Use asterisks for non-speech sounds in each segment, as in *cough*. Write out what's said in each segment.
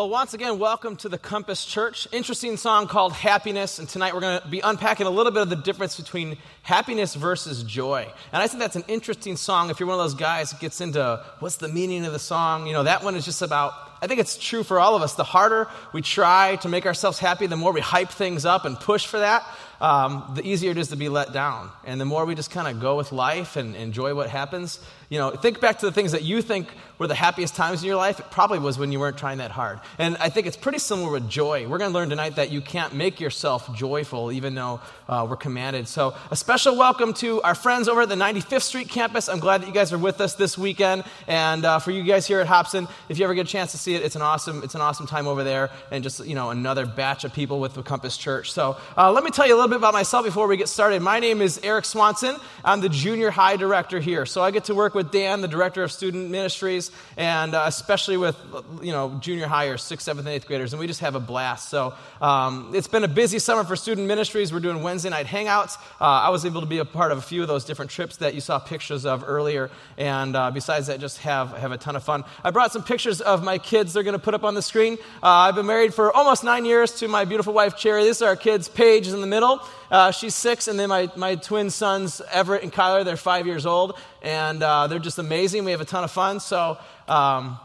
Well, once again, welcome to the Compass Church. Interesting song called Happiness, and tonight we're going to be unpacking a little bit of the difference between happiness versus joy. And I think that's an interesting song if you're one of those guys that gets into what's the meaning of the song. You know, that one is just about, I think it's true for all of us. The harder we try to make ourselves happy, the more we hype things up and push for that, um, the easier it is to be let down. And the more we just kind of go with life and enjoy what happens, you know, think back to the things that you think were the happiest times in your life. It probably was when you weren't trying that hard. And I think it's pretty similar with joy. We're going to learn tonight that you can't make yourself joyful, even though uh, we're commanded. So, a special welcome to our friends over at the 95th Street campus. I'm glad that you guys are with us this weekend. And uh, for you guys here at Hobson, if you ever get a chance to see it, it's an awesome, it's an awesome time over there. And just, you know, another batch of people with the Compass Church. So, uh, let me tell you a little bit about myself before we get started. My name is Eric Swanson. I'm the junior high director here. So, I get to work with Dan, the director of student ministries, and uh, especially with, you know, junior highers, sixth, seventh, and eighth graders. And we just have a blast. So, um, it's been a busy summer for student ministries. We're doing Wednesday night hangouts. Uh, I was able to be a part of a few of those different trips that you saw pictures of earlier. And uh, besides that, just have, have a ton of fun. I brought some pictures of my kids they're going to put up on the screen. Uh, I've been married for almost nine years to my beautiful wife, Cherry. These are our kids. Paige is in the middle. Uh, she's six, and then my, my twin sons, Everett and Kyler, they're five years old, and uh, they're just amazing. We have a ton of fun. So, um,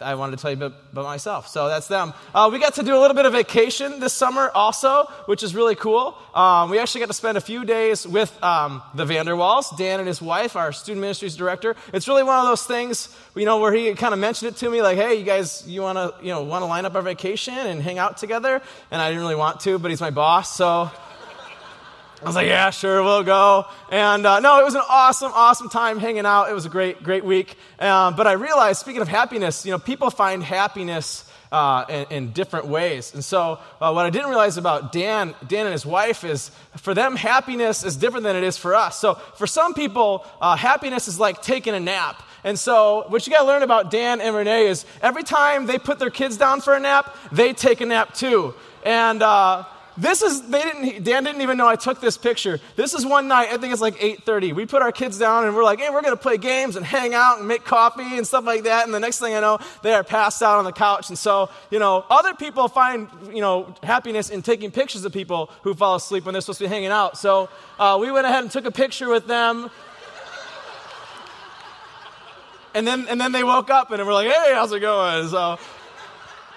I wanted to tell you about, about myself. So that's them. Uh, we got to do a little bit of vacation this summer also, which is really cool. Um, we actually got to spend a few days with um, the Vanderwalls, Dan and his wife, our student ministries director. It's really one of those things, you know, where he kind of mentioned it to me, like, "Hey, you guys, you want to, you know, want to line up our vacation and hang out together?" And I didn't really want to, but he's my boss, so I was like, yeah, sure, we'll go. And uh, no, it was an awesome, awesome time hanging out. It was a great, great week. Um, but I realized, speaking of happiness, you know, people find happiness uh, in, in, different ways. And so, uh, what I didn't realize about Dan, Dan and his wife is for them, happiness is different than it is for us. So, for some people, uh, happiness is like taking a nap. And so, what you got to learn about Dan and Renee is every time they put their kids down for a nap, they take a nap too. And, uh, this is, they didn't, Dan didn't even know I took this picture. This is one night, I think it's like 8.30. We put our kids down and we're like, hey, we're going to play games and hang out and make coffee and stuff like that. And the next thing I know, they are passed out on the couch. And so, you know, other people find, you know, happiness in taking pictures of people who fall asleep when they're supposed to be hanging out. So uh, we went ahead and took a picture with them. And then, and then they woke up and we're like, hey, how's it going? So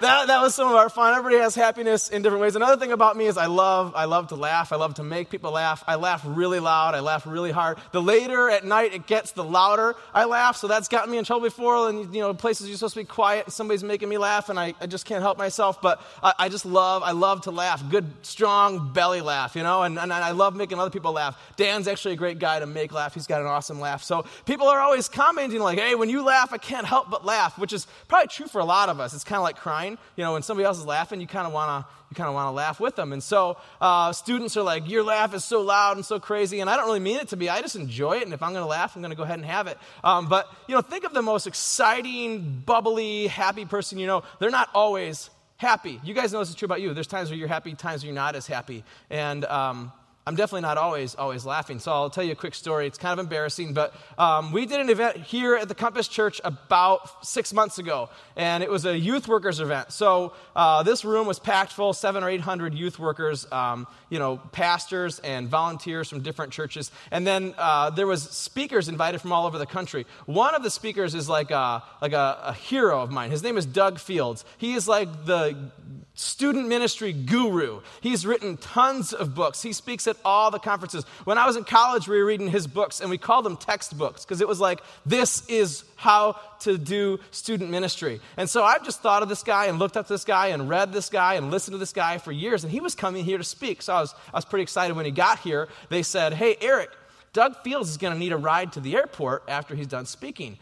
that, that was some of our fun. Everybody has happiness in different ways. Another thing about me is I love, I love to laugh. I love to make people laugh. I laugh really loud. I laugh really hard. The later at night it gets, the louder I laugh. So that's gotten me in trouble before. And, you know, places you're supposed to be quiet somebody's making me laugh and I, I just can't help myself. But I, I, just love, I love to laugh. Good, strong belly laugh, you know, and, and I love making other people laugh. Dan's actually a great guy to make laugh. He's got an awesome laugh. So people are always commenting like, hey, when you laugh, I can't help but laugh, which is probably true for a lot of us. It's kind of like crying. You know, when somebody else is laughing, you kind of want to you kind of want to laugh with them. And so uh, students are like, your laugh is so loud and so crazy. And I don't really mean it to be. I just enjoy it. And if I'm going to laugh, I'm going to go ahead and have it. Um, but, you know, think of the most exciting, bubbly, happy person you know. They're not always happy. You guys know this is true about you. There's times where you're happy, times where you're not as happy. And, um, I'm definitely not always always laughing. So I'll tell you a quick story. It's kind of embarrassing, but um, we did an event here at the Compass Church about six months ago, and it was a youth workers event. So uh, this room was packed full, seven or eight hundred youth workers, um, you know, pastors and volunteers from different churches, and then uh, there was speakers invited from all over the country. One of the speakers is like a, like a, a hero of mine. His name is Doug Fields. He is like the student ministry guru. He's written tons of books. He speaks at all the conferences. When I was in college, we were reading his books, and we called them textbooks because it was like, this is how to do student ministry. And so I've just thought of this guy and looked up this guy and read this guy and listened to this guy for years, and he was coming here to speak. So I was, I was pretty excited when he got here. They said, Hey, Eric, Doug Fields is going to need a ride to the airport after he's done speaking.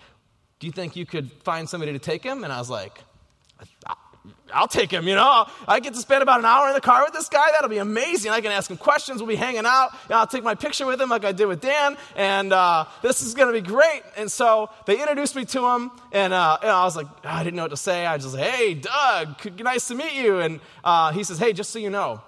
Do you think you could find somebody to take him? And I was like, I'll take him, you know. I get to spend about an hour in the car with this guy. That'll be amazing. I can ask him questions. We'll be hanging out. I'll take my picture with him like I did with Dan. And uh, this is going to be great. And so they introduced me to him. And, uh, I was like, I didn't know what to say. I just, hey, Doug, nice to meet you. And uh, he says, hey, just so you know,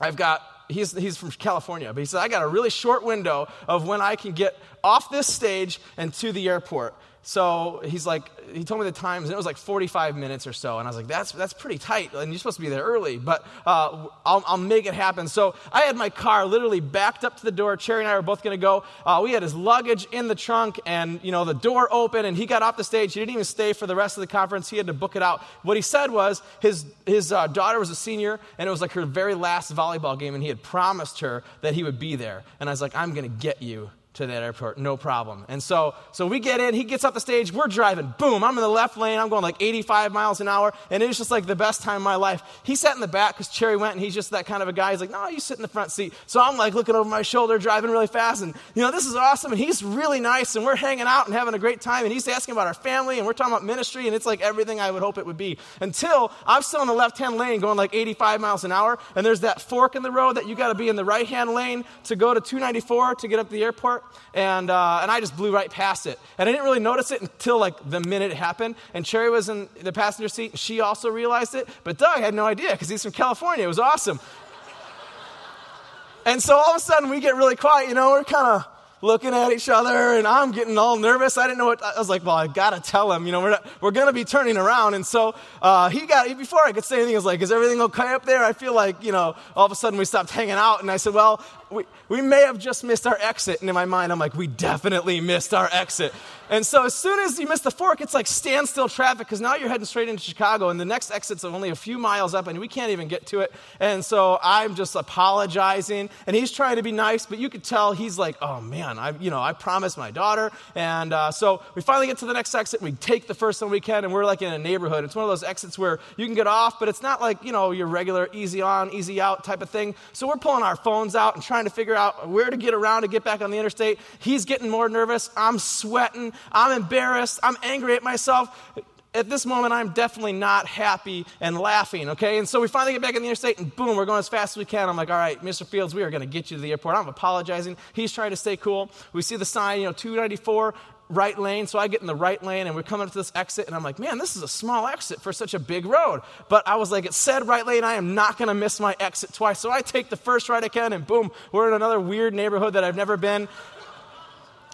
I've got he's, he's from California, but he said, I got a really short window of when I can get off this stage and to the airport. So he's like, he told me the times, and it was like 45 minutes or so. And I was like, that's, that's pretty tight, and you're supposed to be there early, but uh, I'll, I'll make it happen. So I had my car literally backed up to the door. Cherry and I were both going to go. Uh, we had his luggage in the trunk, and, you know, the door open, and he got off the stage. He didn't even stay for the rest of the conference. He had to book it out. What he said was his, his uh, daughter was a senior, and it was like her very last volleyball game, and he had promised her that he would be there. And I was like, I'm going to get you to that airport, no problem. And so, so we get in, he gets off the stage, we're driving, boom, I'm in the left lane, I'm going like 85 miles an hour, and it was just like the best time of my life. He sat in the back because Cherry went, and he's just that kind of a guy. He's like, no, you sit in the front seat. So I'm like looking over my shoulder, driving really fast, and you know, this is awesome, and he's really nice, and we're hanging out and having a great time, and he's asking about our family, and we're talking about ministry, and it's like everything I would hope it would be. Until I'm still in the left hand lane going like 85 miles an hour, and there's that fork in the road that you got to be in the right hand lane to go to 294 to get up to the airport, and uh, and I just blew right past it. And I didn't really notice it until like the minute it happened. And Cherry was in the passenger seat, and she also realized it. But Doug had no idea because he's from California. It was awesome. and so all of a sudden we get really quiet. You know, we're kind of looking at each other, and I'm getting all nervous. I didn't know what I was like. Well, I gotta tell him. You know, we're we're gonna be turning around, and so uh, he got before I could say anything. I was like, "Is everything okay up there?" I feel like you know, all of a sudden we stopped hanging out, and I said, "Well, we, we may have just missed our exit. And in my mind, I'm like, we definitely missed our exit. And so as soon as you miss the fork, it's like standstill traffic because now you're heading straight into Chicago and the next exit's only a few miles up and we can't even get to it. And so I'm just apologizing and he's trying to be nice, but you could tell he's like, oh man, I, you know, I promised my daughter. And uh, so we finally get to the next exit. We take the first one we can and we're like in a neighborhood. It's one of those exits where you can get off, but it's not like, you know, your regular easy on, easy out type of thing. So we're pulling our phones out and trying to figure out where to get around to get back on the interstate. He's getting more nervous. I'm sweating. I'm embarrassed. I'm angry at myself at this moment, I'm definitely not happy and laughing, okay? And so we finally get back on the interstate, and boom, we're going as fast as we can. I'm like, all right, Mr. Fields, we are going to get you to the airport. I'm apologizing. He's trying to stay cool. We see the sign, you know, 294, right lane. So I get in the right lane, and we're coming up to this exit, and I'm like, man, this is a small exit for such a big road. But I was like, it said right lane. I am not going to miss my exit twice. So I take the first right I can, and boom, we're in another weird neighborhood that I've never been.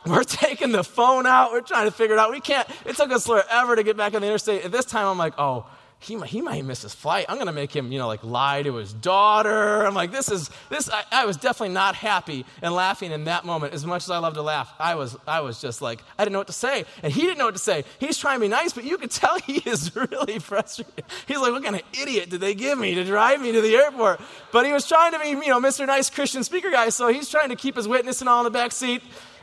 We're taking the phone out. We're trying to figure it out. We can't. It took us forever to get back on the interstate. At this time, I'm like, oh, he, might, he might miss his flight. I'm going to make him, you know, like lie to his daughter. I'm like, this is, this, I, I, was definitely not happy and laughing in that moment as much as I love to laugh. I was, I was just like, I didn't know what to say. And he didn't know what to say. He's trying to be nice, but you could tell he *laughs* is really frustrated. He's like, what kind of idiot did they give me to drive me to the airport? But he was trying to be, you know, Mr. Nice Christian speaker guy, so he's trying to keep his witness and all in the back seat.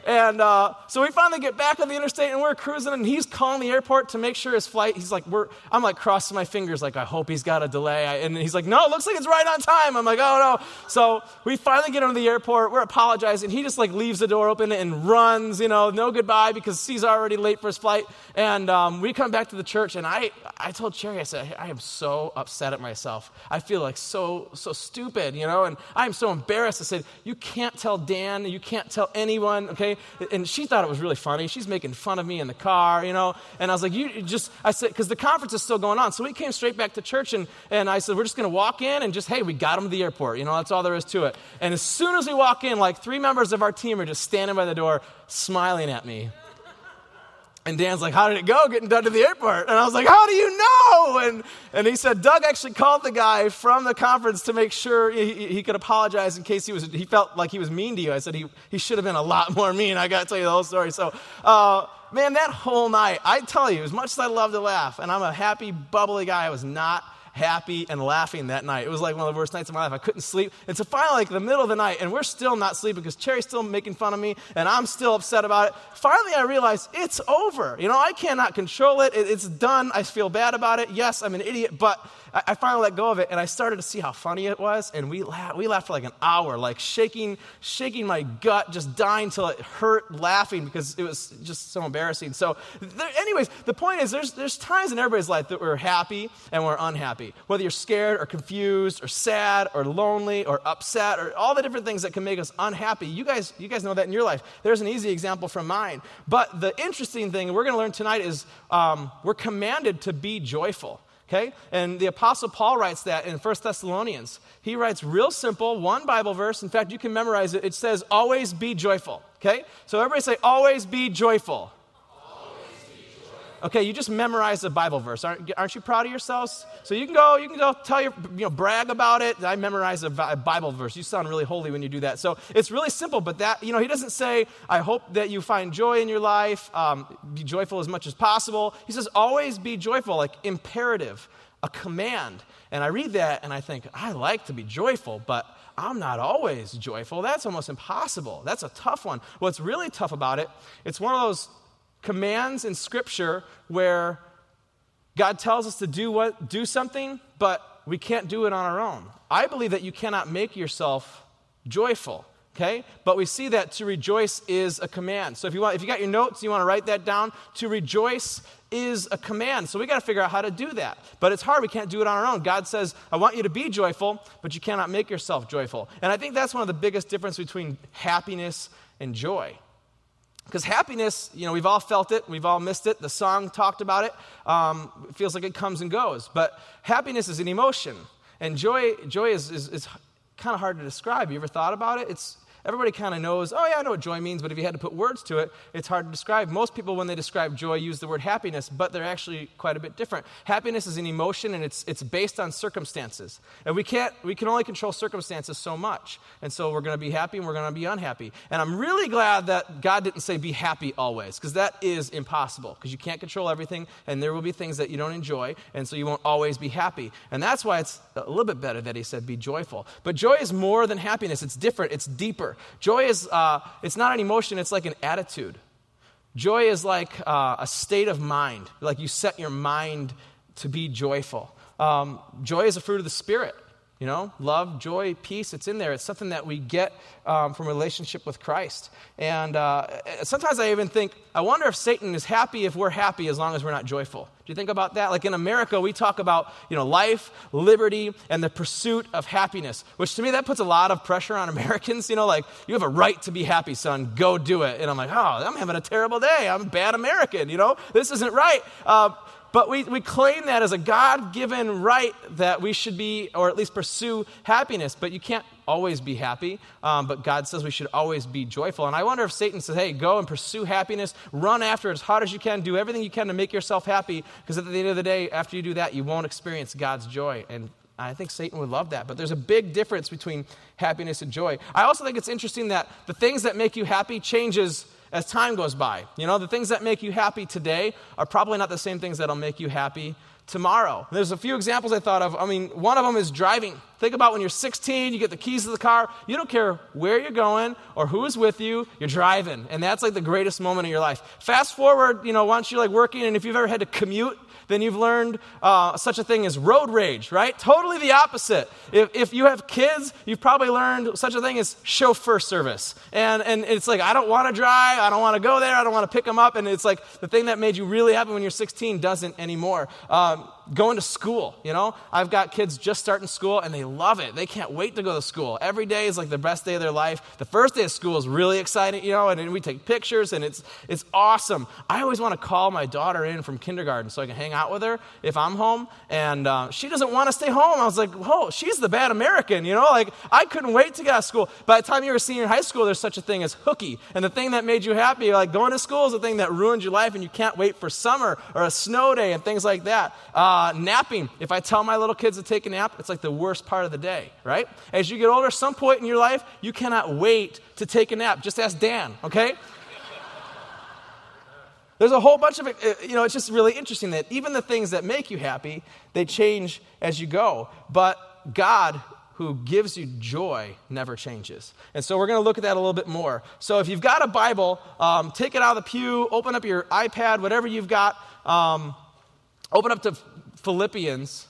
And uh, so we finally get back on the interstate and we're cruising, and he's calling the airport to make sure his flight. He's like, we're, I'm like crossing my fingers, like, I hope he's got a delay. I, and he's like, no, it looks like it's right on time. I'm like, oh no. So we finally get into the airport. We're apologizing. He just like leaves the door open and runs, you know, no goodbye because he's already late for his flight. And um, we come back to the church, and I, I told Cherry, I said, I am so upset at myself. I feel like so, so stupid, you know, and I'm so embarrassed. I said, you can't tell Dan, you can't tell anyone, okay? And she thought it was really funny. She's making fun of me in the car, you know. And I was like, you just, I said, because the conference is still going on. So we came straight back to church, and, and I said, we're just going to walk in and just, hey, we got them to the airport. You know, that's all there is to it. And as soon as we walk in, like three members of our team are just standing by the door, smiling at me. And Dan's like, How did it go getting done to the airport? And I was like, How do you know? And, and he said, Doug actually called the guy from the conference to make sure he, he could apologize in case he, was, he felt like he was mean to you. I said, He, he should have been a lot *laughs* more mean. I got to tell you the whole story. So, uh, man, that whole night, I tell you, as much as I love to laugh, and I'm a happy, bubbly guy, I was not happy and laughing that night. It was like one of the worst nights of my life. I couldn't sleep. And so finally, like the middle of the night, and we're still not sleeping because Cherry's still making fun of me, and I'm still upset about it. Finally, I realized it's over. You know, I cannot control it. It's done. I feel bad about it. Yes, I'm an idiot, but I, finally let go of it, and I started to see how funny it was, and we laughed, we laughed for like an hour, like shaking, shaking my gut, just dying till it hurt, laughing because it was just so embarrassing. So, there, anyways, the point is, there's there's times in everybody's life that we're happy and we're unhappy, whether you're scared or confused or sad or lonely or upset or all the different things that can make us unhappy. You guys, you guys know that in your life. There's an easy example from mine. But the interesting thing we're going to learn tonight is um, we're commanded to be joyful. Okay? And the Apostle Paul writes that in 1 Thessalonians. He writes real simple, one Bible verse. In fact, you can memorize it. It says, always be joyful. Okay? So everybody say, always be joyful. Okay, you just memorized a Bible verse. Aren't, aren't you proud of yourselves? So you can go, you can go tell your, you know, brag about it. I memorized a Bible verse. You sound really holy when you do that. So it's really simple, but that, you know, he doesn't say, I hope that you find joy in your life, um, be joyful as much as possible. He says, always be joyful, like imperative, a command. And I read that and I think, I like to be joyful, but I'm not always joyful. That's almost impossible. That's a tough one. What's really tough about it, it's one of those commands in Scripture where God tells us to do, what, do something, but we can't do it on our own. I believe that you cannot make yourself joyful. Okay? But we see that to rejoice is a command. So if you want, if you got your notes, you want to write that down. To rejoice is a command. So we got to figure out how to do that. But it's hard. We can't do it on our own. God says, I want you to be joyful, but you cannot make yourself joyful. And I think that's one of the biggest difference between happiness and joy. Because happiness, you know, we've all felt it, we've all missed it. The song talked about it. Um, it feels like it comes and goes. But happiness is an emotion, and joy, joy is, is, is kind of hard to describe. You ever thought about it? It's, Everybody kind of knows, oh, yeah, I know what joy means, but if you had to put words to it, it's hard to describe. Most people, when they describe joy, use the word happiness, but they're actually quite a bit different. Happiness is an emotion, and it's, it's based on circumstances. And we, can't, we can only control circumstances so much. And so we're going to be happy and we're going to be unhappy. And I'm really glad that God didn't say be happy always, because that is impossible, because you can't control everything, and there will be things that you don't enjoy, and so you won't always be happy. And that's why it's a little bit better that He said be joyful. But joy is more than happiness, it's different, it's deeper. Joy is, uh, it's not an emotion, it's like an attitude. Joy is like uh, a state of mind, like you set your mind to be joyful. Um, joy is a fruit of the Spirit. You know, love, joy, peace, it's in there. It's something that we get um, from relationship with Christ. And uh, sometimes I even think, I wonder if Satan is happy if we're happy as long as we're not joyful. Do you think about that? Like in America, we talk about, you know, life, liberty, and the pursuit of happiness, which to me, that puts a lot of pressure on Americans. You know, like, you have a right to be happy, son, go do it. And I'm like, oh, I'm having a terrible day. I'm a bad American, you know? This isn't right. Uh, but we, we claim that as a God given right that we should be, or at least pursue happiness. But you can't always be happy. Um, but God says we should always be joyful. And I wonder if Satan says, hey, go and pursue happiness, run after it as hard as you can, do everything you can to make yourself happy. Because at the end of the day, after you do that, you won't experience God's joy. And I think Satan would love that. But there's a big difference between happiness and joy. I also think it's interesting that the things that make you happy changes as time goes by. You know, the things that make you happy today are probably not the same things that'll make you happy tomorrow. There's a few examples I thought of. I mean, one of them is driving. Think about when you're 16, you get the keys to the car. You don't care where you're going or who's with you, you're driving. And that's like the greatest moment of your life. Fast forward, you know, once you're like working, and if you've ever had to commute, then you've learned uh, such a thing as road rage, right? Totally the opposite. If, if you have kids, you've probably learned such a thing as chauffeur service. And, and it's like, I don't want to drive, I don't want to go there, I don't want to pick them up. And it's like the thing that made you really happy when you're 16 doesn't anymore. Um, going to school, you know? I've got kids just starting school and they love it. They can't wait to go to school. Every day is like the best day of their life. The first day of school is really exciting, you know, and, we take pictures and it's it's awesome. I always want to call my daughter in from kindergarten so I can hang out with her if I'm home and uh, she doesn't want to stay home. I was like, "Whoa, she's the bad American," you know? Like I couldn't wait to get out of school. By the time you were senior in high school, there's such a thing as hooky. And the thing that made you happy, like going to school is the thing that ruined your life and you can't wait for summer or a snow day and things like that. Uh, napping if I tell my little kids to take a nap, it's like the worst part of the day, right? As you get older, some point in your life, you cannot wait to take a nap. Just ask Dan, okay? There's a whole bunch of, uh, you know, it's just really interesting that even the things that make you happy, they change as you go. But God, who gives you joy, never changes. And so we're going to look at that a little bit more. So if you've got a Bible, um, take it out of the pew, open up your iPad, whatever you've got. Um, open up to Philippians,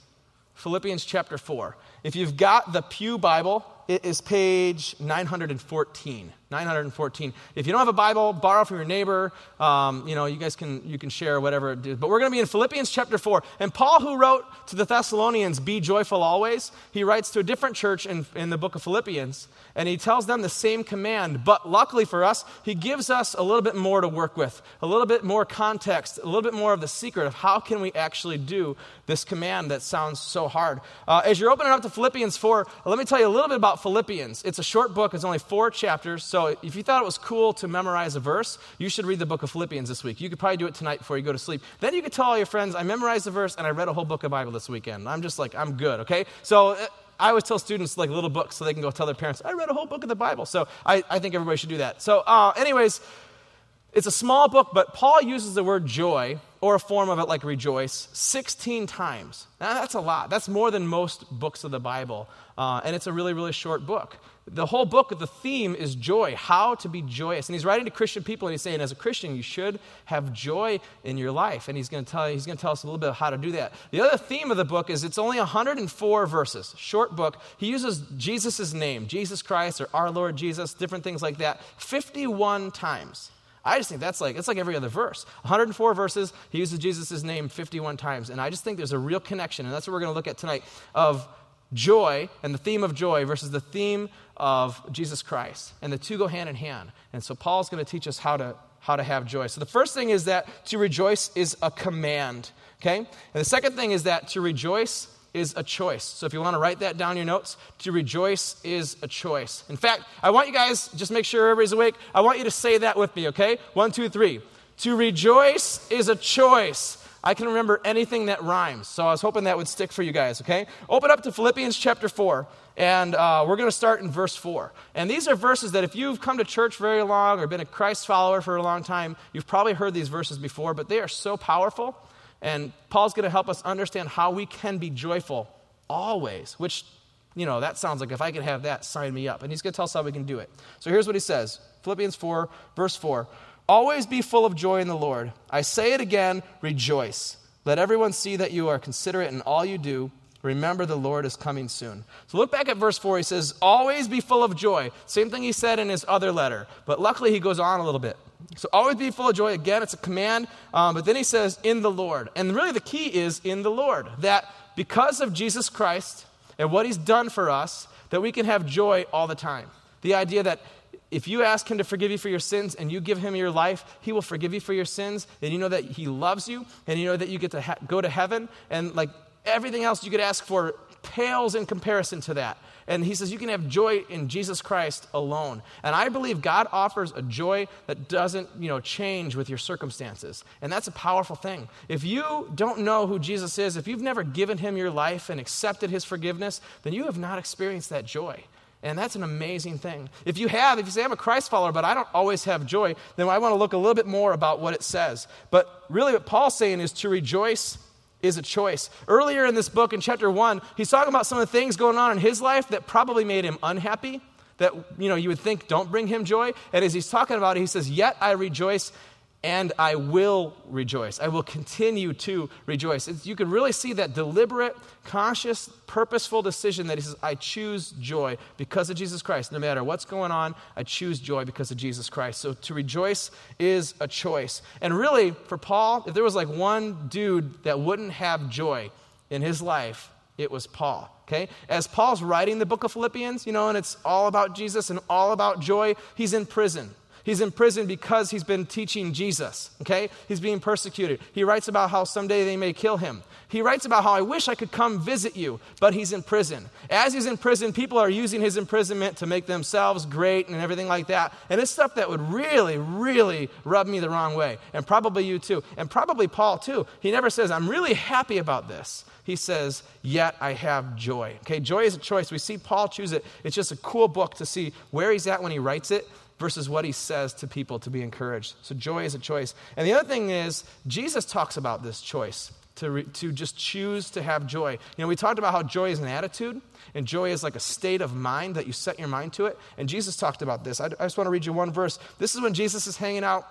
Philippians chapter 4. If you've got the Pew Bible, it is page 914. 914. If you don't have a Bible, borrow from your neighbor. Um, you know, you guys can, you can share whatever it is. But we're going to be in Philippians chapter 4. And Paul, who wrote to the Thessalonians, Be joyful always, he writes to a different church in, in the book of Philippians. And he tells them the same command. But luckily for us, he gives us a little bit more to work with, a little bit more context, a little bit more of the secret of how can we actually do this command that sounds so hard. Uh, as you're opening up to Philippians 4, let me tell you a little bit about Philippians. It's a short book, it's only four chapters. So So if you thought it was cool to memorize a verse, you should read the book of Philippians this week. You could probably do it tonight before you go to sleep. Then you could tell all your friends, I memorized the verse and I read a whole book of Bible this weekend. I'm just like, I'm good, okay? So uh, I always tell students like little books so they can go tell their parents, I read a whole book of the Bible. So I, I think everybody should do that. So, uh, anyways, it's a small book, but Paul uses the word joy or a form of it like rejoice 16 times. Now, that's a lot. That's more than most books of the Bible. Uh, and it's a really, really short book. The whole book, the theme is joy, how to be joyous. And he's writing to Christian people and he's saying, as a Christian, you should have joy in your life. And he's going to tell, you, he's going to tell us a little bit of how to do that. The other theme of the book is it's only 104 verses, short book. He uses Jesus' name, Jesus Christ or our Lord Jesus, different things like that, 51 times. I just think that's like, it's like every other verse. 104 verses, he uses Jesus' name 51 times. And I just think there's a real connection, and that's what we're going to look at tonight, of joy and the theme of joy versus the theme of Jesus Christ. And the two go hand in hand. And so Paul's going to teach us how to, how to have joy. So the first thing is that to rejoice is a command, okay? And the second thing is that to rejoice is a choice. So if you want to write that down in your notes, to rejoice is a choice. In fact, I want you guys, just make sure everybody's awake, I want you to say that with me, okay? One, two, three. To rejoice is a choice. I can remember anything that rhymes, so I was hoping that would stick for you guys, okay? Open up to Philippians chapter 4, and uh, we're going to start in verse 4. And these are verses that if you've come to church very long or been a Christ follower for a long time, you've probably heard these verses before, but they are so powerful and Paul's going to help us understand how we can be joyful always, which, you know, that sounds like if I could have that, sign me up. And he's going to tell us how we can do it. So here's what he says Philippians 4, verse 4. Always be full of joy in the Lord. I say it again, rejoice. Let everyone see that you are considerate in all you do. Remember, the Lord is coming soon. So look back at verse 4. He says, Always be full of joy. Same thing he said in his other letter. But luckily, he goes on a little bit. So always be full of joy. Again, it's a command. Um, but then he says, in the Lord. And really the key is in the Lord. That because of Jesus Christ and what he's done for us, that we can have joy all the time. The idea that if you ask him to forgive you for your sins and you give him your life, he will forgive you for your sins. And you know that he loves you and you know that you get to ha- go to heaven. And like everything else you could ask for pales in comparison to that. And he says you can have joy in Jesus Christ alone. And I believe God offers a joy that doesn't, you know, change with your circumstances. And that's a powerful thing. If you don't know who Jesus is, if you've never given him your life and accepted his forgiveness, then you have not experienced that joy. And that's an amazing thing. If you have, if you say, I'm a Christ follower, but I don't always have joy, then I want to look a little bit more about what it says. But really, what Paul's saying is to rejoice is a choice. Earlier in this book, in chapter one, he's talking about some of the things going on in his life that probably made him unhappy, that you know you would think don't bring him joy. And as he's talking about it, he says, Yet I rejoice and I will rejoice. I will continue to rejoice. It's, you can really see that deliberate, conscious, purposeful decision that he says, I choose joy because of Jesus Christ. No matter what's going on, I choose joy because of Jesus Christ. So to rejoice is a choice. And really, for Paul, if there was like one dude that wouldn't have joy in his life, it was Paul. Okay? As Paul's writing the book of Philippians, you know, and it's all about Jesus and all about joy, he's in prison. He's in prison because he's been teaching Jesus, okay? He's being persecuted. He writes about how someday they may kill him. He writes about how I wish I could come visit you, but he's in prison. As he's in prison, people are using his imprisonment to make themselves great and everything like that. And it's stuff that would really, really rub me the wrong way. And probably you too. And probably Paul too. He never says, I'm really happy about this. He says, Yet I have joy. Okay, joy is a choice. We see Paul choose it. It's just a cool book to see where he's at when he writes it versus what he says to people to be encouraged. So joy is a choice. And the other thing is, Jesus talks about this choice to, re, to just choose to have joy. You know, we talked about how joy is an attitude, and joy is like a state of mind that you set your mind to it. And Jesus talked about this. I, I just want to read you one verse. This is when Jesus is hanging out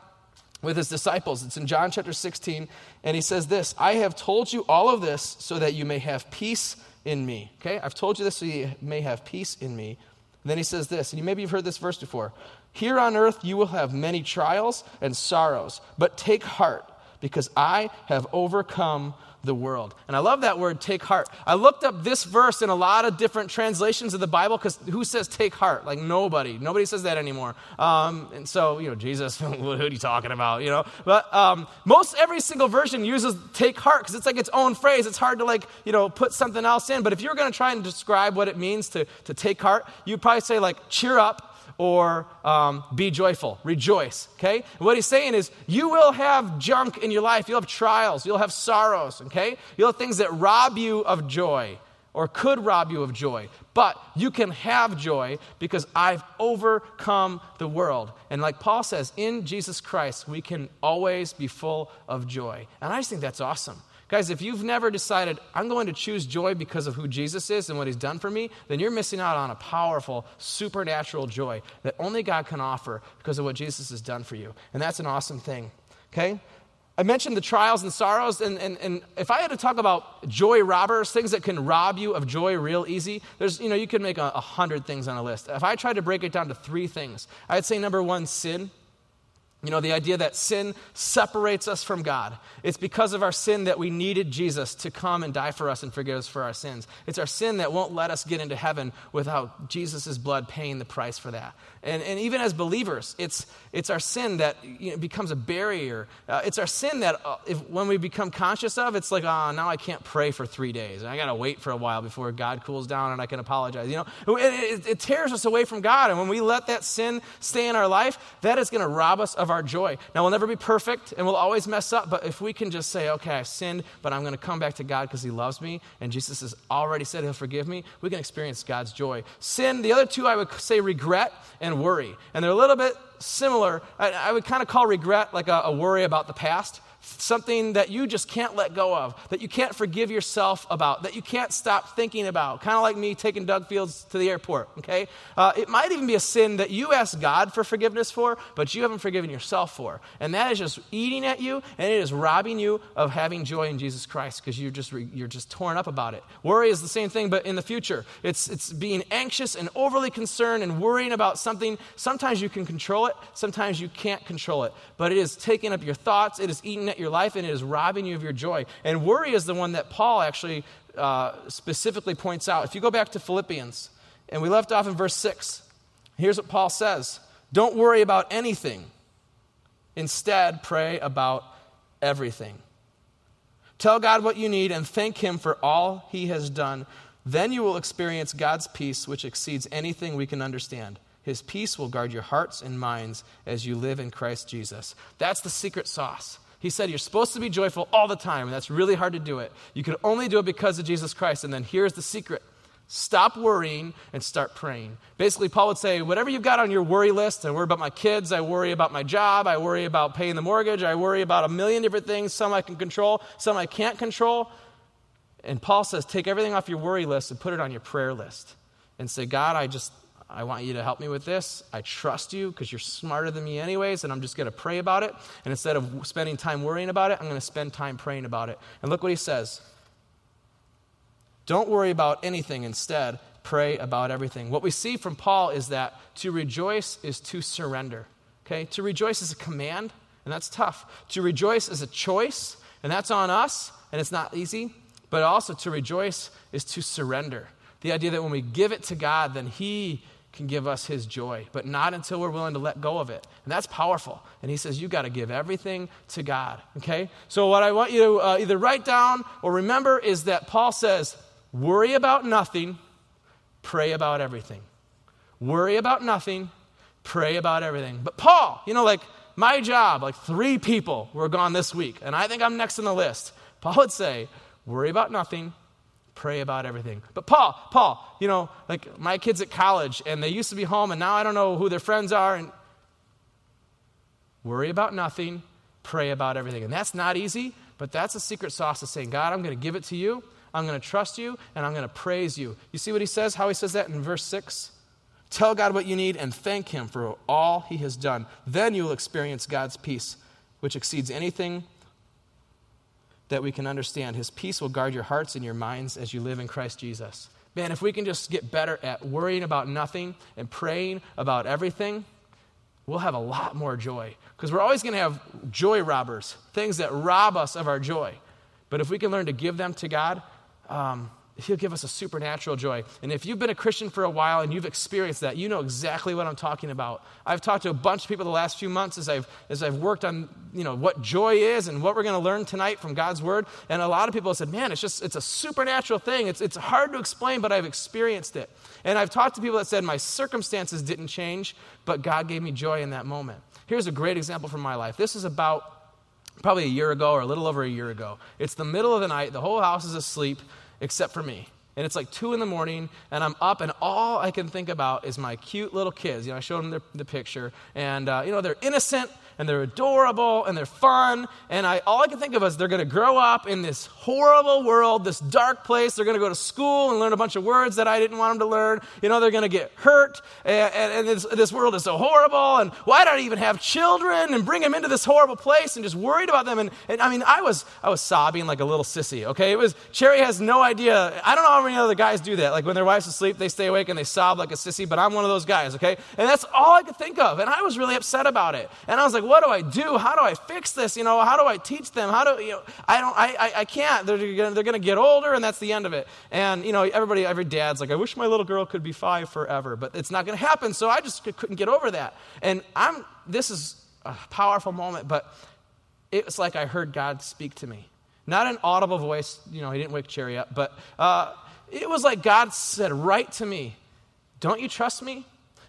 with his disciples. It's in John chapter 16, and he says this I have told you all of this so that you may have peace in me. Okay? I've told you this so you may have peace in me. And then he says this, and you maybe you've heard this verse before here on earth you will have many trials and sorrows, but take heart, because I have overcome the world. And I love that word, take heart. I looked up this verse in a lot of different translations of the Bible because who says take heart? Like nobody. Nobody says that anymore. Um, and so, you know, Jesus, *laughs* who are you talking about? You know, but um, most every single version uses take heart because it's like its own phrase. It's hard to like, you know, put something else in. But if you're going to try and describe what it means to, to take heart, you'd probably say like cheer up or um, be joyful, rejoice, okay? What he's saying is you will have junk in your life. You'll have trials, you'll have sorrows, okay? You'll have things that rob you of joy or could rob you of joy. But you can have joy because I've overcome the world. And like Paul says, in Jesus Christ, we can always be full of joy. And I just think that's awesome. Guys, if you've never decided, I'm going to choose joy because of who Jesus is and what he's done for me, then you're missing out on a powerful, supernatural joy that only God can offer because of what Jesus has done for you. And that's an awesome thing. Okay? I mentioned the trials and sorrows, and, and, and if I had to talk about joy robbers, things that can rob you of joy real easy, there's, you know, you could make a, a hundred things on a list. If I tried to break it down to three things, I'd say number one, sin. You know, the idea that sin separates us from God. It's because of our sin that we needed Jesus to come and die for us and forgive us for our sins. It's our sin that won't let us get into heaven without Jesus' blood paying the price for that. And, and even as believers, it's, it's our sin that you know, becomes a barrier. Uh, it's our sin that uh, if, when we become conscious of, it's like, oh, now I can't pray for three days. I got to wait for a while before God cools down and I can apologize. You know, it, it, it tears us away from God. And when we let that sin stay in our life, that is going to rob us of our joy. Now, we'll never be perfect and we'll always mess up, but if we can just say, okay, I sinned, but I'm going to come back to God because He loves me and Jesus has already said He'll forgive me, we can experience God's joy. Sin, the other two I would say regret and worry. And they're a little bit similar. I, I would kind of call regret like a, a worry about the past something that you just can't let go of, that you can't forgive yourself about, that you can't stop thinking about. Kind of like me taking Doug Fields to the airport, okay? Uh, it might even be a sin that you ask God for forgiveness for, but you haven't forgiven yourself for. And that is just eating at you, and it is robbing you of having joy in Jesus Christ because you're just, you're just torn up about it. Worry is the same thing, but in the future. It's, it's being anxious and overly concerned and worrying about something. Sometimes you can control it, sometimes you can't control it, but it is taking up your thoughts, it is eating at your life and it is robbing you of your joy. And worry is the one that Paul actually uh, specifically points out. If you go back to Philippians, and we left off in verse 6, here's what Paul says Don't worry about anything, instead, pray about everything. Tell God what you need and thank Him for all He has done. Then you will experience God's peace, which exceeds anything we can understand. His peace will guard your hearts and minds as you live in Christ Jesus. That's the secret sauce. He said you're supposed to be joyful all the time, and that's really hard to do it. You can only do it because of Jesus Christ. And then here's the secret stop worrying and start praying. Basically, Paul would say, whatever you've got on your worry list, I worry about my kids, I worry about my job, I worry about paying the mortgage, I worry about a million different things, some I can control, some I can't control. And Paul says, take everything off your worry list and put it on your prayer list. And say, God, I just, I want you to help me with this. I trust you because you're smarter than me, anyways, and I'm just going to pray about it. And instead of spending time worrying about it, I'm going to spend time praying about it. And look what he says Don't worry about anything. Instead, pray about everything. What we see from Paul is that to rejoice is to surrender. Okay? To rejoice is a command, and that's tough. To rejoice is a choice, and that's on us, and it's not easy. But also to rejoice is to surrender. The idea that when we give it to God, then He can give us his joy, but not until we're willing to let go of it. And that's powerful. And he says, you got to give everything to God. Okay? So, what I want you to uh, either write down or remember is that Paul says, worry about nothing, pray about everything. Worry about nothing, pray about everything. But, Paul, you know, like my job, like three people were gone this week, and I think I'm next on the list. Paul would say, worry about nothing, pray about everything. But Paul, Paul, you know, like my kids at college and they used to be home and now I don't know who their friends are and worry about nothing, pray about everything. And that's not easy, but that's a secret sauce of saying, God, I'm going to give it to you. I'm going to trust you and I'm going to praise you. You see what he says? How he says that in verse 6? Tell God what you need and thank him for all he has done. Then you will experience God's peace, which exceeds anything that we can understand. His peace will guard your hearts and your minds as you live in Christ Jesus. Man, if we can just get better at worrying about nothing and praying about everything, we'll have a lot more joy. Because we're always going to have joy robbers, things that rob us of our joy. But if we can learn to give them to God, um, He'll give us a supernatural joy. And if you've been a Christian for a while and you've experienced that, you know exactly what I'm talking about. I've talked to a bunch of people the last few months as I've, as I've worked on, you know, what joy is and what we're going to learn tonight from God's Word. And a lot of people have said, man, it's just, it's a supernatural thing. It's, it's hard to explain, but I've experienced it. And I've talked to people that said, my circumstances didn't change, but God gave me joy in that moment. Here's a great example from my life. This is about probably a year ago or a little over a year ago. It's the middle of the night, the whole house is asleep except for me. And it's like two in the morning, and I'm up, and all I can think about is my cute little kids. You know, I showed them the, the picture, and, uh, you know, they're innocent, and they're adorable and they're fun. And I, all I can think of is they're going to grow up in this horrible world, this dark place. They're going to go to school and learn a bunch of words that I didn't want them to learn. You know, they're going to get hurt. And, and, and this, this, world is so horrible. And why did I even have children and bring them into this horrible place and just worried about them? And, and I mean, I was, I was sobbing like a little sissy, okay? It was, Cherry has no idea. I don't know how many other guys do that. Like when their wife's asleep, they stay awake and they sob like a sissy, but I'm one of those guys, okay? And that's all I could think of. And I was really upset about it. And I was like, what do I do? How do I fix this? You know, how do I teach them? How do, you know, I don't, I, I, I can't. They're going they're to get older and that's the end of it. And, you know, everybody, every dad's like, I wish my little girl could be five forever, but it's not going to happen. So I just couldn't get over that. And I'm, this is a powerful moment, but it was like I heard God speak to me. Not an audible voice, you know, he didn't wake Cherry up, but uh, it was like God said right to me, Don't you trust me?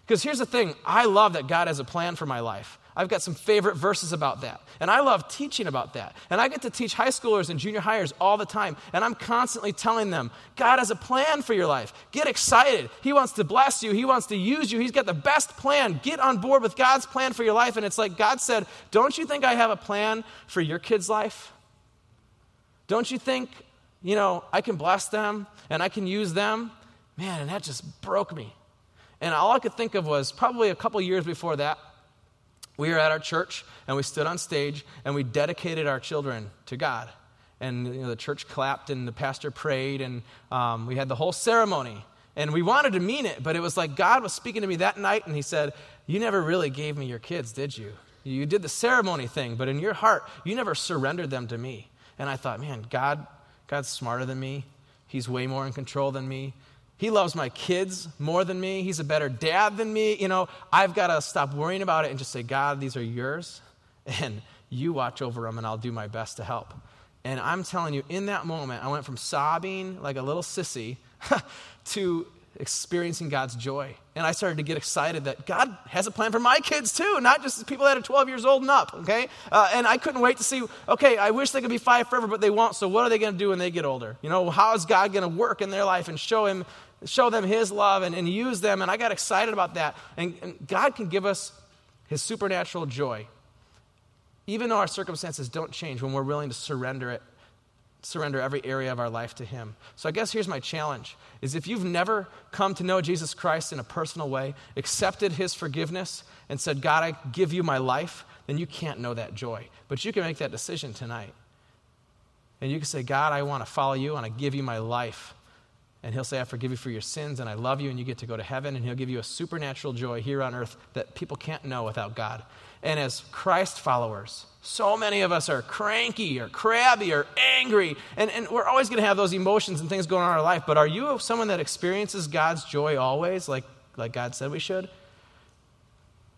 Because here's the thing I love that God has a plan for my life. I've got some favorite verses about that. And I love teaching about that. And I get to teach high schoolers and junior highers all the time. And I'm constantly telling them, God has a plan for your life. Get excited. He wants to bless you, He wants to use you. He's got the best plan. Get on board with God's plan for your life. And it's like God said, Don't you think I have a plan for your kid's life? Don't you think, you know, I can bless them and I can use them? Man, and that just broke me. And all I could think of was probably a couple years before that, we were at our church and we stood on stage and we dedicated our children to God. And you know, the church clapped and the pastor prayed and um, we had the whole ceremony. And we wanted to mean it, but it was like God was speaking to me that night and He said, You never really gave me your kids, did you? You did the ceremony thing, but in your heart, you never surrendered them to me. And I thought, man, God, God's smarter than me. He's way more in control than me. He loves my kids more than me. He's a better dad than me. You know, I've got to stop worrying about it and just say, God, these are yours, *laughs* and you watch over them, and I'll do my best to help. And I'm telling you, in that moment, I went from sobbing like a little sissy *laughs* to experiencing God's joy. And I started to get excited that God has a plan for my kids too, not just people that are 12 years old and up, okay? Uh, and I couldn't wait to see, okay, I wish they could be five forever, but they won't, so what are they going to do when they get older? You know, how is God going to work in their life and show him show them His love and, and use them. And I got excited about that. And, and God can give us His supernatural joy, even though our circumstances don't change when we're willing to surrender it surrender every area of our life to him. So I guess here's my challenge is if you've never come to know Jesus Christ in a personal way, accepted his forgiveness and said, "God, I give you my life," then you can't know that joy. But you can make that decision tonight. And you can say, "God, I want to follow you and I give you my life." And he'll say, I forgive you for your sins and I love you, and you get to go to heaven, and he'll give you a supernatural joy here on earth that people can't know without God. And as Christ followers, so many of us are cranky or crabby or angry, and, and we're always going to have those emotions and things going on in our life. But are you someone that experiences God's joy always, like, like God said we should?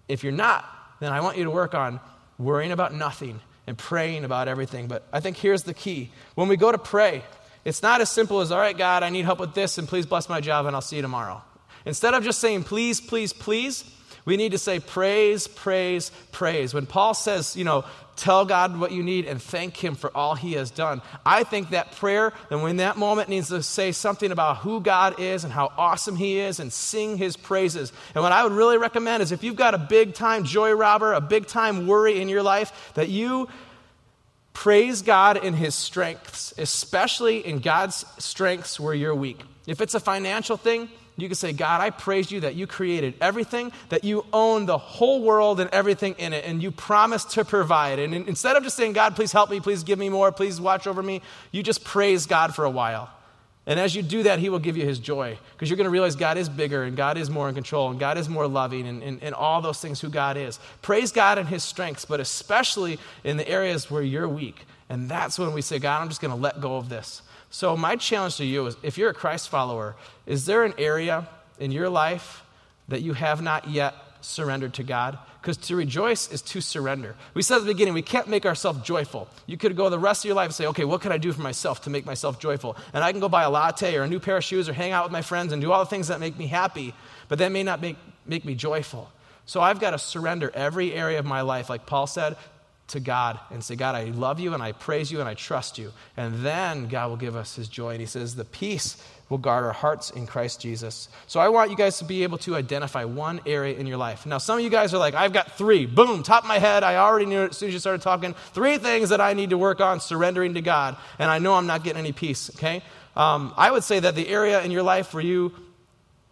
If you're not, then I want you to work on worrying about nothing and praying about everything. But I think here's the key when we go to pray, it's not as simple as, all right, God, I need help with this, and please bless my job, and I'll see you tomorrow. Instead of just saying, please, please, please, we need to say, praise, praise, praise. When Paul says, you know, tell God what you need and thank Him for all He has done, I think that prayer, and when that moment needs to say something about who God is and how awesome He is and sing His praises. And what I would really recommend is if you've got a big time joy robber, a big time worry in your life, that you Praise God in his strengths, especially in God's strengths where you're weak. If it's a financial thing, you can say, God, I praise you that you created everything, that you own the whole world and everything in it, and you promised to provide. And instead of just saying, God, please help me, please give me more, please watch over me, you just praise God for a while. And as you do that, He will give you His joy because you're going to realize God is bigger and God is more in control and God is more loving and, and, and, all those things who God is. Praise God in His strengths, but especially in the areas where you're weak. And that's when we say, God, I'm just going to let go of this. So, my challenge to you is if you're a Christ follower, is there an area in your life that you have not yet surrendered to God? Because to rejoice is to surrender. We said at the beginning, we can't make ourselves joyful. You could go the rest of your life and say, okay, what can I do for myself to make myself joyful? And I can go buy a latte or a new pair of shoes or hang out with my friends and do all the things that make me happy, but that may not make, make me joyful. So I've got to surrender every area of my life, like Paul said, to God and say, God, I love you and I praise you and I trust you. And then God will give us his joy. And he says, the peace will guard our hearts in Christ Jesus. So I want you guys to be able to identify one area in your life. Now, some of you guys are like, I've got three. Boom, top of my head. I already knew it as soon as you started talking. Three things that I need to work on surrendering to God. And I know I'm not getting any peace, okay? Um, I would say that the area in your life where you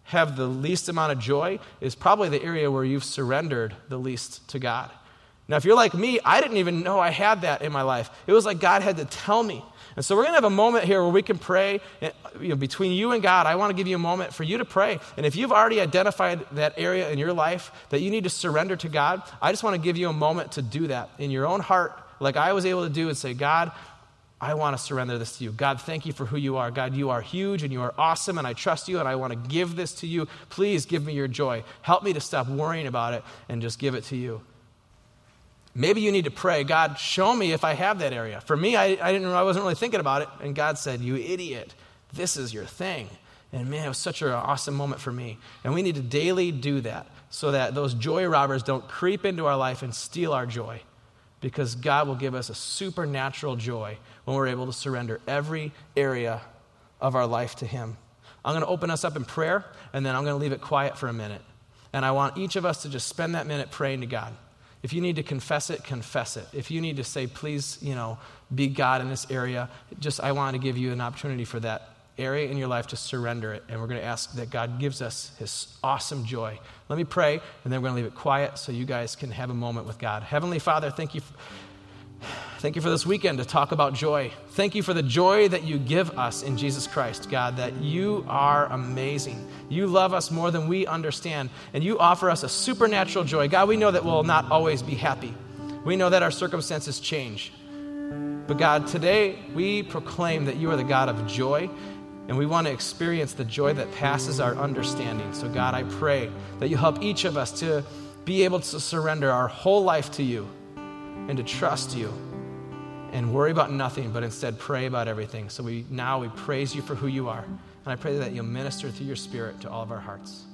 have the least amount of joy is probably the area where you've surrendered the least to God. Now, if you're like me, I didn't even know I had that in my life. It was like God had to tell me. And so we're going to have a moment here where we can pray you know, between you and God. I want to give you a moment for you to pray. And if you've already identified that area in your life that you need to surrender to God, I just want to give you a moment to do that in your own heart, like I was able to do, and say, God, I want to surrender this to you. God, thank you for who you are. God, you are huge and you are awesome, and I trust you, and I want to give this to you. Please give me your joy. Help me to stop worrying about it and just give it to you. Maybe you need to pray, God, show me if I have that area. For me, I, I, didn't, I wasn't really thinking about it, and God said, You idiot, this is your thing. And man, it was such an awesome moment for me. And we need to daily do that so that those joy robbers don't creep into our life and steal our joy. Because God will give us a supernatural joy when we're able to surrender every area of our life to Him. I'm going to open us up in prayer, and then I'm going to leave it quiet for a minute. And I want each of us to just spend that minute praying to God. If you need to confess it, confess it. If you need to say, please, you know, be God in this area, just I want to give you an opportunity for that area in your life to surrender it. And we're going to ask that God gives us his awesome joy. Let me pray, and then we're going to leave it quiet so you guys can have a moment with God. Heavenly Father, thank you. For, Thank you for this weekend to talk about joy. Thank you for the joy that you give us in Jesus Christ, God, that you are amazing. You love us more than we understand, and you offer us a supernatural joy. God, we know that we'll not always be happy. We know that our circumstances change. But God, today we proclaim that you are the God of joy, and we want to experience the joy that passes our understanding. So, God, I pray that you help each of us to be able to surrender our whole life to you and to trust you and worry about nothing, but instead pray about everything. So we now we praise you for who you are. And I pray that you'll minister through your spirit to all of our hearts.